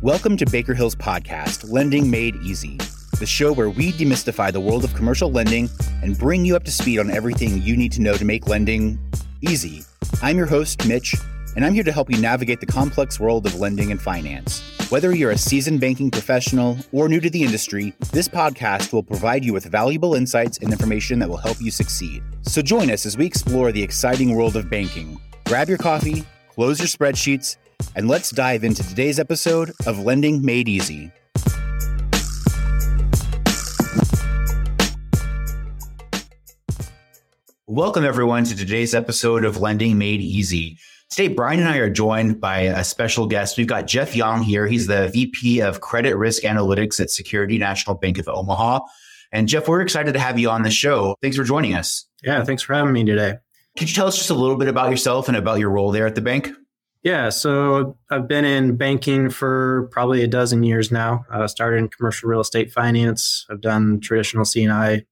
Welcome to Baker Hill's podcast, Lending Made Easy, the show where we demystify the world of commercial lending and bring you up to speed on everything you need to know to make lending easy. I'm your host, Mitch, and I'm here to help you navigate the complex world of lending and finance. Whether you're a seasoned banking professional or new to the industry, this podcast will provide you with valuable insights and information that will help you succeed. So join us as we explore the exciting world of banking. Grab your coffee, close your spreadsheets, and let's dive into today's episode of Lending Made Easy. Welcome, everyone, to today's episode of Lending Made Easy. Today, Brian and I are joined by a special guest. We've got Jeff Young here. He's the VP of Credit Risk Analytics at Security National Bank of Omaha. And Jeff, we're excited to have you on the show. Thanks for joining us. Yeah, thanks for having me today. Could you tell us just a little bit about yourself and about your role there at the bank? Yeah, so I've been in banking for probably a dozen years now. I uh, started in commercial real estate finance. I've done traditional C&I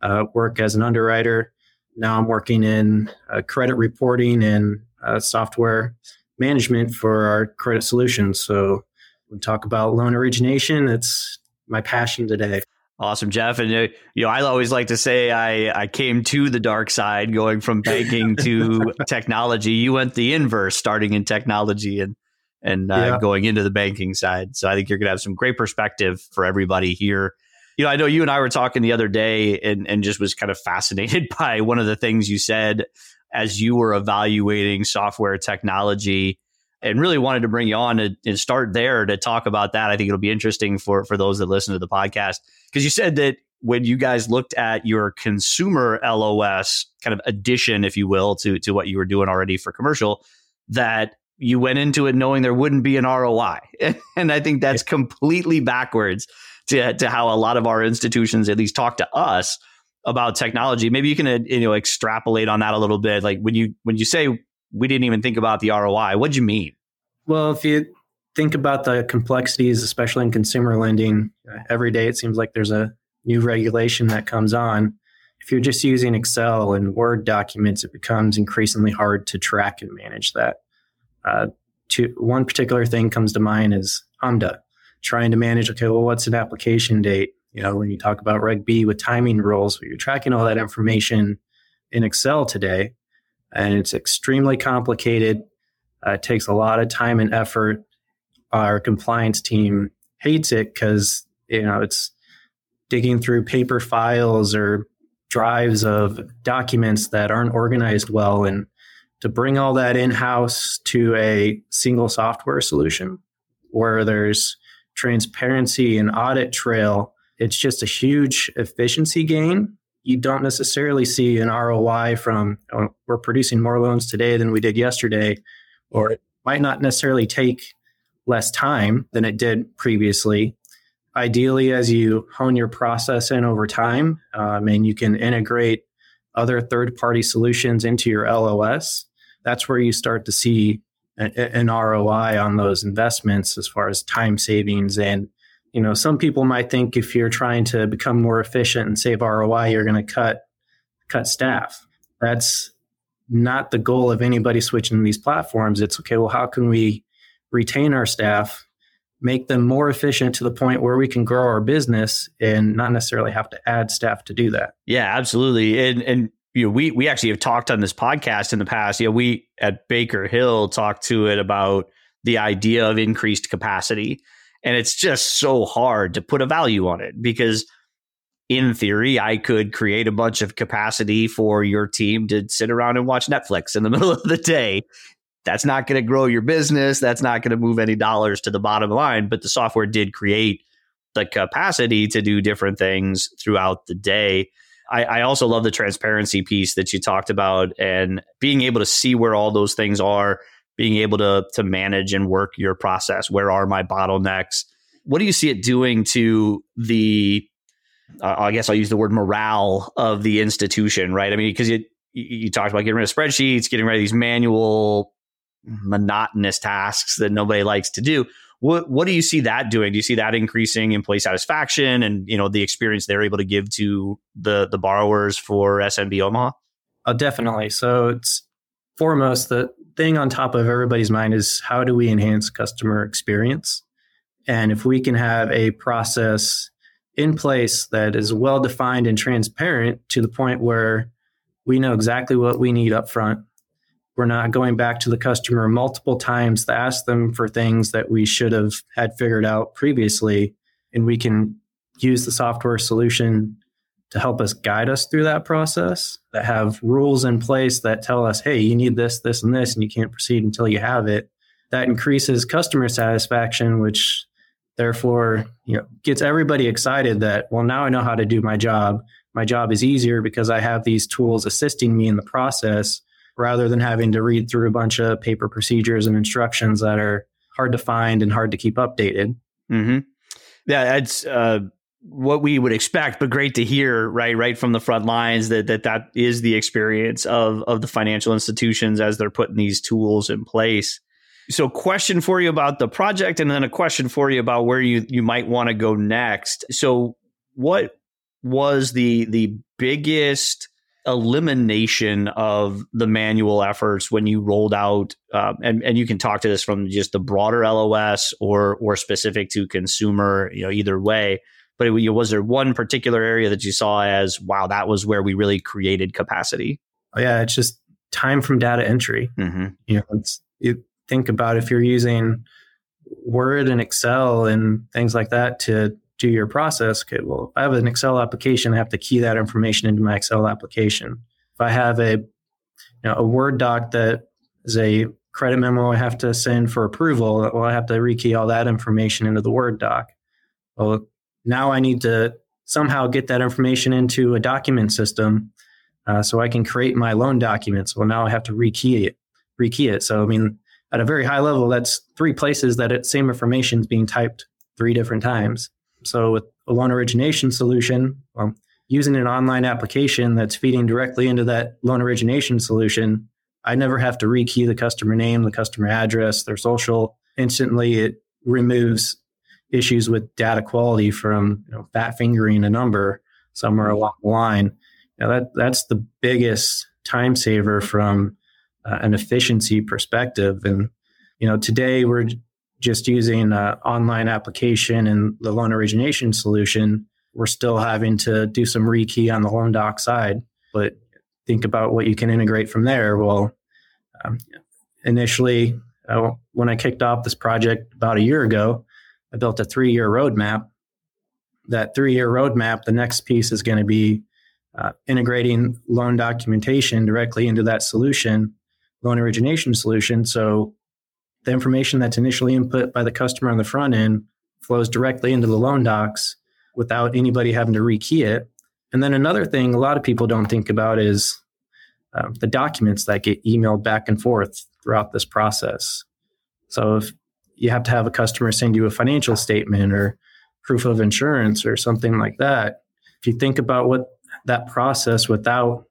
uh, work as an underwriter. Now I'm working in uh, credit reporting and uh, software management for our credit solutions. So we talk about loan origination. It's my passion today. Awesome, Jeff. And uh, you know, I always like to say I I came to the dark side, going from banking to technology. You went the inverse, starting in technology and and uh, yeah. going into the banking side. So I think you're going to have some great perspective for everybody here. You know, I know you and I were talking the other day, and and just was kind of fascinated by one of the things you said as you were evaluating software technology and really wanted to bring you on to, and start there to talk about that. I think it'll be interesting for for those that listen to the podcast because you said that when you guys looked at your consumer LOS kind of addition, if you will, to to what you were doing already for commercial, that you went into it knowing there wouldn't be an ROI, and I think that's completely backwards to to how a lot of our institutions at least talk to us about technology. Maybe you can uh, you know extrapolate on that a little bit. Like when you when you say we didn't even think about the ROI, what do you mean? Well, if you think about the complexities, especially in consumer lending, uh, every day it seems like there's a new regulation that comes on. If you're just using Excel and Word documents, it becomes increasingly hard to track and manage that. Uh, to, one particular thing comes to mind is HMDA, trying to manage, okay, well, what's an application date? You know, when you talk about Reg B with timing rules, you're tracking all that information in Excel today, and it's extremely complicated. Uh, it takes a lot of time and effort. Our compliance team hates it because you know it's digging through paper files or drives of documents that aren't organized well, and to bring all that in house to a single software solution where there's transparency and audit trail it's just a huge efficiency gain. You don't necessarily see an ROI from oh, we're producing more loans today than we did yesterday, or it might not necessarily take less time than it did previously. Ideally, as you hone your process in over time, um, and you can integrate other third party solutions into your LOS, that's where you start to see an ROI on those investments as far as time savings and you know, some people might think if you're trying to become more efficient and save ROI, you're going to cut cut staff. That's not the goal of anybody switching these platforms. It's okay, well, how can we retain our staff, make them more efficient to the point where we can grow our business and not necessarily have to add staff to do that? Yeah, absolutely. And and you know, we we actually have talked on this podcast in the past. You know, we at Baker Hill talked to it about the idea of increased capacity and it's just so hard to put a value on it because in theory, I could create a bunch of capacity for your team to sit around and watch Netflix in the middle of the day. That's not going to grow your business. That's not going to move any dollars to the bottom line. But the software did create the capacity to do different things throughout the day. I, I, also love the transparency piece that you talked about and being able to see where all those things are being able to to manage and work your process. Where are my bottlenecks? What do you see it doing to the? Uh, I guess I'll use the word morale of the institution, right? I mean, because you you talked about getting rid of spreadsheets, getting rid of these manual, monotonous tasks that nobody likes to do. What what do you see that doing? Do you see that increasing employee satisfaction and you know the experience they're able to give to the the borrowers for SNB Omaha? Oh, definitely. So it's foremost the thing on top of everybody's mind is how do we enhance customer experience? And if we can have a process in place that is well defined and transparent to the point where we know exactly what we need up front. We're not going back to the customer multiple times to ask them for things that we should have had figured out previously. And we can use the software solution to help us guide us through that process that have rules in place that tell us, hey, you need this, this, and this, and you can't proceed until you have it. That increases customer satisfaction, which therefore you know gets everybody excited that well now i know how to do my job my job is easier because i have these tools assisting me in the process rather than having to read through a bunch of paper procedures and instructions that are hard to find and hard to keep updated mm-hmm. yeah that's uh, what we would expect but great to hear right right from the front lines that that that is the experience of of the financial institutions as they're putting these tools in place so, question for you about the project, and then a question for you about where you you might want to go next. So, what was the the biggest elimination of the manual efforts when you rolled out? Um, and and you can talk to this from just the broader LOS or or specific to consumer. You know, either way. But it, was there one particular area that you saw as wow, that was where we really created capacity? Oh, yeah, it's just time from data entry. Mm-hmm. You know, it's it, think about if you're using Word and Excel and things like that to do your process. Okay, well, if I have an Excel application, I have to key that information into my Excel application. If I have a you know, a Word doc that is a credit memo I have to send for approval, well, I have to rekey all that information into the Word doc. Well, now I need to somehow get that information into a document system uh, so I can create my loan documents. Well, now I have to rekey it, rekey it. So I mean, at a very high level, that's three places that it, same information is being typed three different times. So with a loan origination solution, well, using an online application that's feeding directly into that loan origination solution, I never have to rekey the customer name, the customer address, their social. Instantly, it removes issues with data quality from you know, fat fingering a number somewhere along the line. Now that that's the biggest time saver from uh, an efficiency perspective. And you know, today we're just using an online application and the loan origination solution. We're still having to do some rekey on the loan doc side, but think about what you can integrate from there. Well, um, initially, uh, when I kicked off this project about a year ago, I built a three year roadmap. That three year roadmap, the next piece is going to be uh, integrating loan documentation directly into that solution loan origination solution. So the information that's initially input by the customer on the front end flows directly into the loan docs without anybody having to rekey it. And then another thing a lot of people don't think about is um, the documents that get emailed back and forth throughout this process. So if you have to have a customer send you a financial statement or proof of insurance or something like that, if you think about what that process without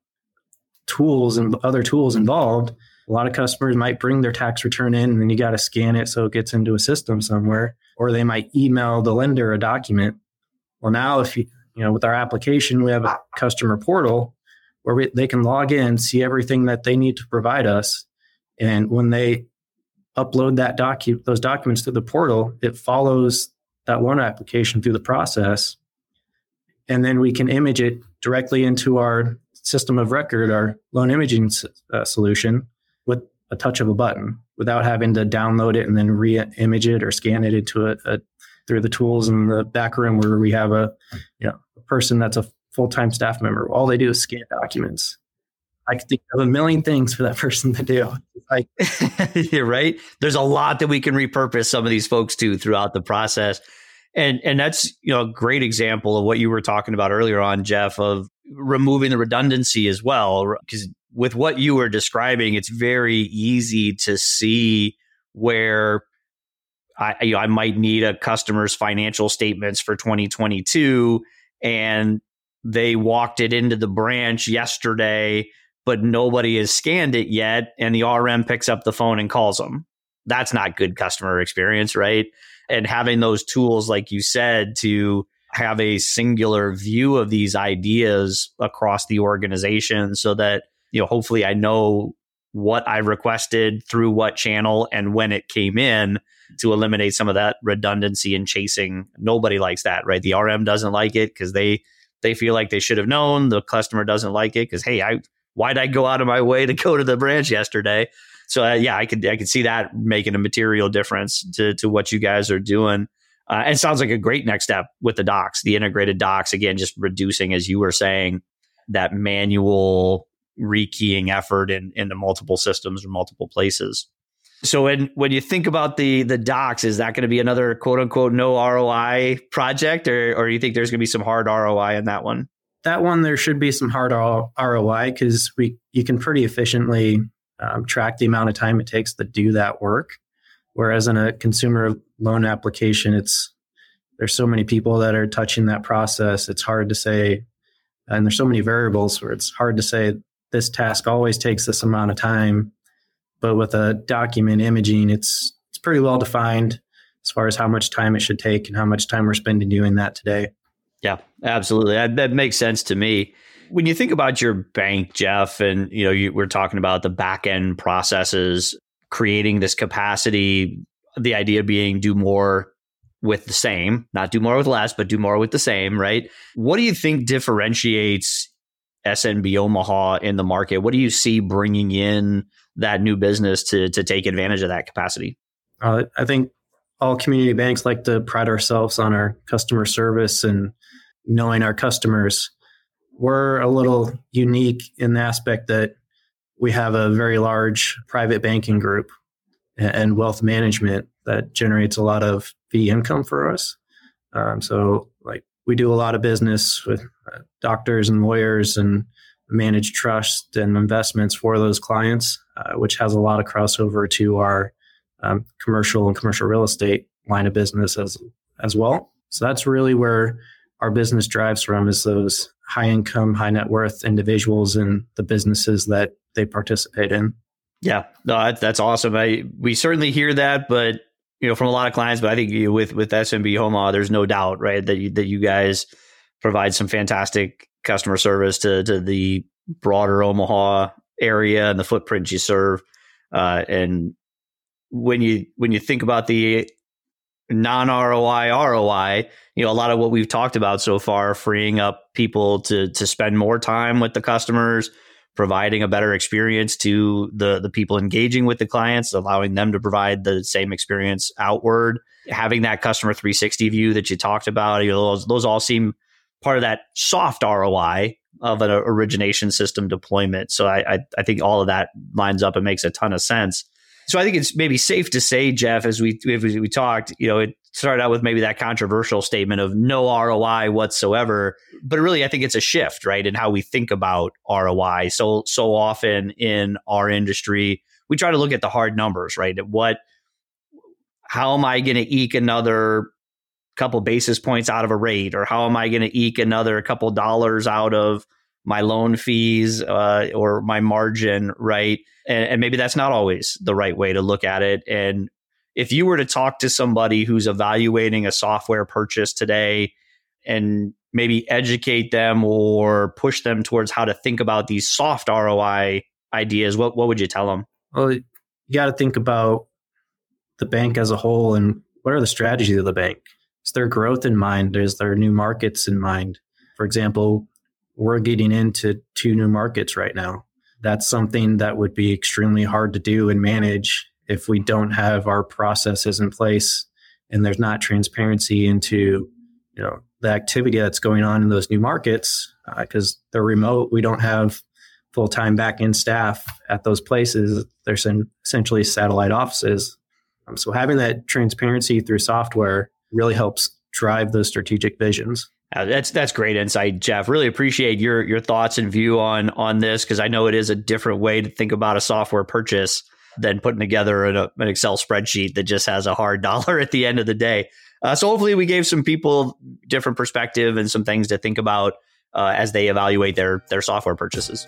tools and other tools involved, a lot of customers might bring their tax return in and then you got to scan it so it gets into a system somewhere, or they might email the lender a document. Well, now if you, you know, with our application, we have a customer portal where we, they can log in, see everything that they need to provide us. And when they upload that docu- those documents to the portal, it follows that loan application through the process. And then we can image it directly into our system of record, our loan imaging uh, solution, with a touch of a button without having to download it and then re-image it or scan it into a, a through the tools in the back room where we have a you know a person that's a full-time staff member. All they do is scan documents. I could think of a million things for that person to do. Like, You're right. There's a lot that we can repurpose some of these folks to throughout the process. And and that's you know a great example of what you were talking about earlier on, Jeff, of removing the redundancy as well. Because with what you were describing, it's very easy to see where I, you know, I might need a customer's financial statements for 2022 and they walked it into the branch yesterday, but nobody has scanned it yet. And the RM picks up the phone and calls them. That's not good customer experience, right? And having those tools, like you said, to have a singular view of these ideas across the organization so that you know, hopefully I know what I requested through what channel and when it came in to eliminate some of that redundancy and chasing. Nobody likes that, right? The RM doesn't like it because they they feel like they should have known. The customer doesn't like it because hey, I why'd I go out of my way to go to the branch yesterday? So uh, yeah, I could I could see that making a material difference to to what you guys are doing. Uh, and sounds like a great next step with the docs, the integrated docs. Again, just reducing, as you were saying, that manual rekeying effort in into multiple systems or multiple places. So when when you think about the the docs, is that going to be another quote unquote no ROI project, or or you think there's going to be some hard ROI in that one? That one there should be some hard ROI because we you can pretty efficiently um, track the amount of time it takes to do that work. Whereas in a consumer loan application, it's there's so many people that are touching that process. It's hard to say, and there's so many variables where it's hard to say this task always takes this amount of time. But with a document imaging, it's it's pretty well defined as far as how much time it should take and how much time we're spending doing that today. Yeah, absolutely. That, that makes sense to me. When you think about your bank, Jeff, and you know, you, we're talking about the back end processes, creating this capacity. The idea being do more with the same, not do more with less, but do more with the same, right? What do you think differentiates SNB Omaha in the market? What do you see bringing in that new business to to take advantage of that capacity? Uh, I think all community banks like to pride ourselves on our customer service and knowing our customers. We're a little unique in the aspect that we have a very large private banking group and wealth management that generates a lot of fee income for us. Um, so, like, we do a lot of business with uh, doctors and lawyers and manage trust and investments for those clients, uh, which has a lot of crossover to our um, commercial and commercial real estate line of business as as well. So that's really where our business drives from is those high income, high net worth individuals and the businesses that they participate in. Yeah, no, that's awesome. I we certainly hear that, but you know, from a lot of clients. But I think you, with with SNB Omaha, there's no doubt, right, that you, that you guys provide some fantastic customer service to to the broader Omaha area and the footprint you serve. Uh, and when you when you think about the non ROI ROI, you know, a lot of what we've talked about so far, freeing up people to to spend more time with the customers, providing a better experience to the the people engaging with the clients, allowing them to provide the same experience outward, having that customer 360 view that you talked about. You know, those, those all seem part of that soft ROI of an origination system deployment. So I, I, I think all of that lines up and makes a ton of sense. So I think it's maybe safe to say, Jeff, as we as we talked, you know, it started out with maybe that controversial statement of no ROI whatsoever, but really I think it's a shift, right, in how we think about ROI. So so often in our industry, we try to look at the hard numbers, right? What how am I going to eke another couple basis points out of a rate or how am I going to eke another couple dollars out of my loan fees uh, or my margin, right? And, and maybe that's not always the right way to look at it. And if you were to talk to somebody who's evaluating a software purchase today and maybe educate them or push them towards how to think about these soft ROI ideas, what, what would you tell them? Well, you got to think about the bank as a whole and what are the strategies of the bank? Is there growth in mind? Is there new markets in mind? For example, we're getting into two new markets right now. That's something that would be extremely hard to do and manage if we don't have our processes in place and there's not transparency into you know the activity that's going on in those new markets because uh, they're remote. We don't have full-time back-end staff at those places. They're essentially satellite offices. Um, so having that transparency through software really helps drive those strategic visions uh, that's that's great insight, Jeff. Really appreciate your your thoughts and view on on this because I know it is a different way to think about a software purchase than putting together an, an Excel spreadsheet that just has a hard dollar at the end of the day. Uh, so hopefully, we gave some people different perspective and some things to think about uh, as they evaluate their their software purchases.